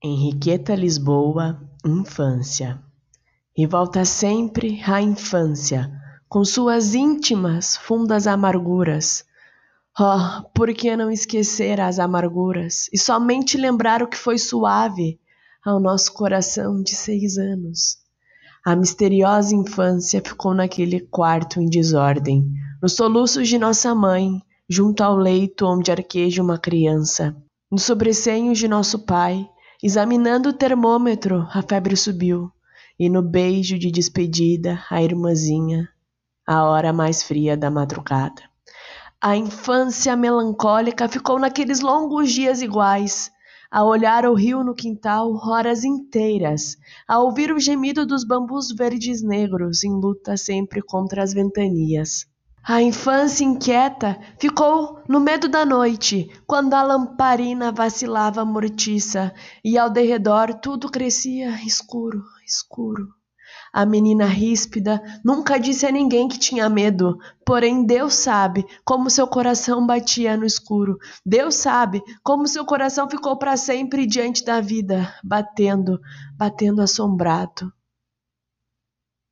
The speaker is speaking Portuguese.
Henriqueta Lisboa, infância. E volta sempre a infância, com suas íntimas, fundas amarguras. Oh, por que não esquecer as amarguras e somente lembrar o que foi suave ao nosso coração de seis anos? A misteriosa infância ficou naquele quarto em desordem, nos soluços de nossa mãe, junto ao leito onde arqueja uma criança, nos sobressenhos de nosso pai, Examinando o termômetro, a febre subiu, e no beijo de despedida, a irmãzinha, a hora mais fria da madrugada. A infância melancólica ficou naqueles longos dias iguais, a olhar o rio no quintal horas inteiras, a ouvir o gemido dos bambus verdes negros em luta sempre contra as ventanias. A infância inquieta ficou no medo da noite, quando a lamparina vacilava mortiça e ao derredor tudo crescia escuro, escuro. A menina ríspida nunca disse a ninguém que tinha medo, porém Deus sabe como seu coração batia no escuro. Deus sabe como seu coração ficou para sempre diante da vida, batendo, batendo assombrado.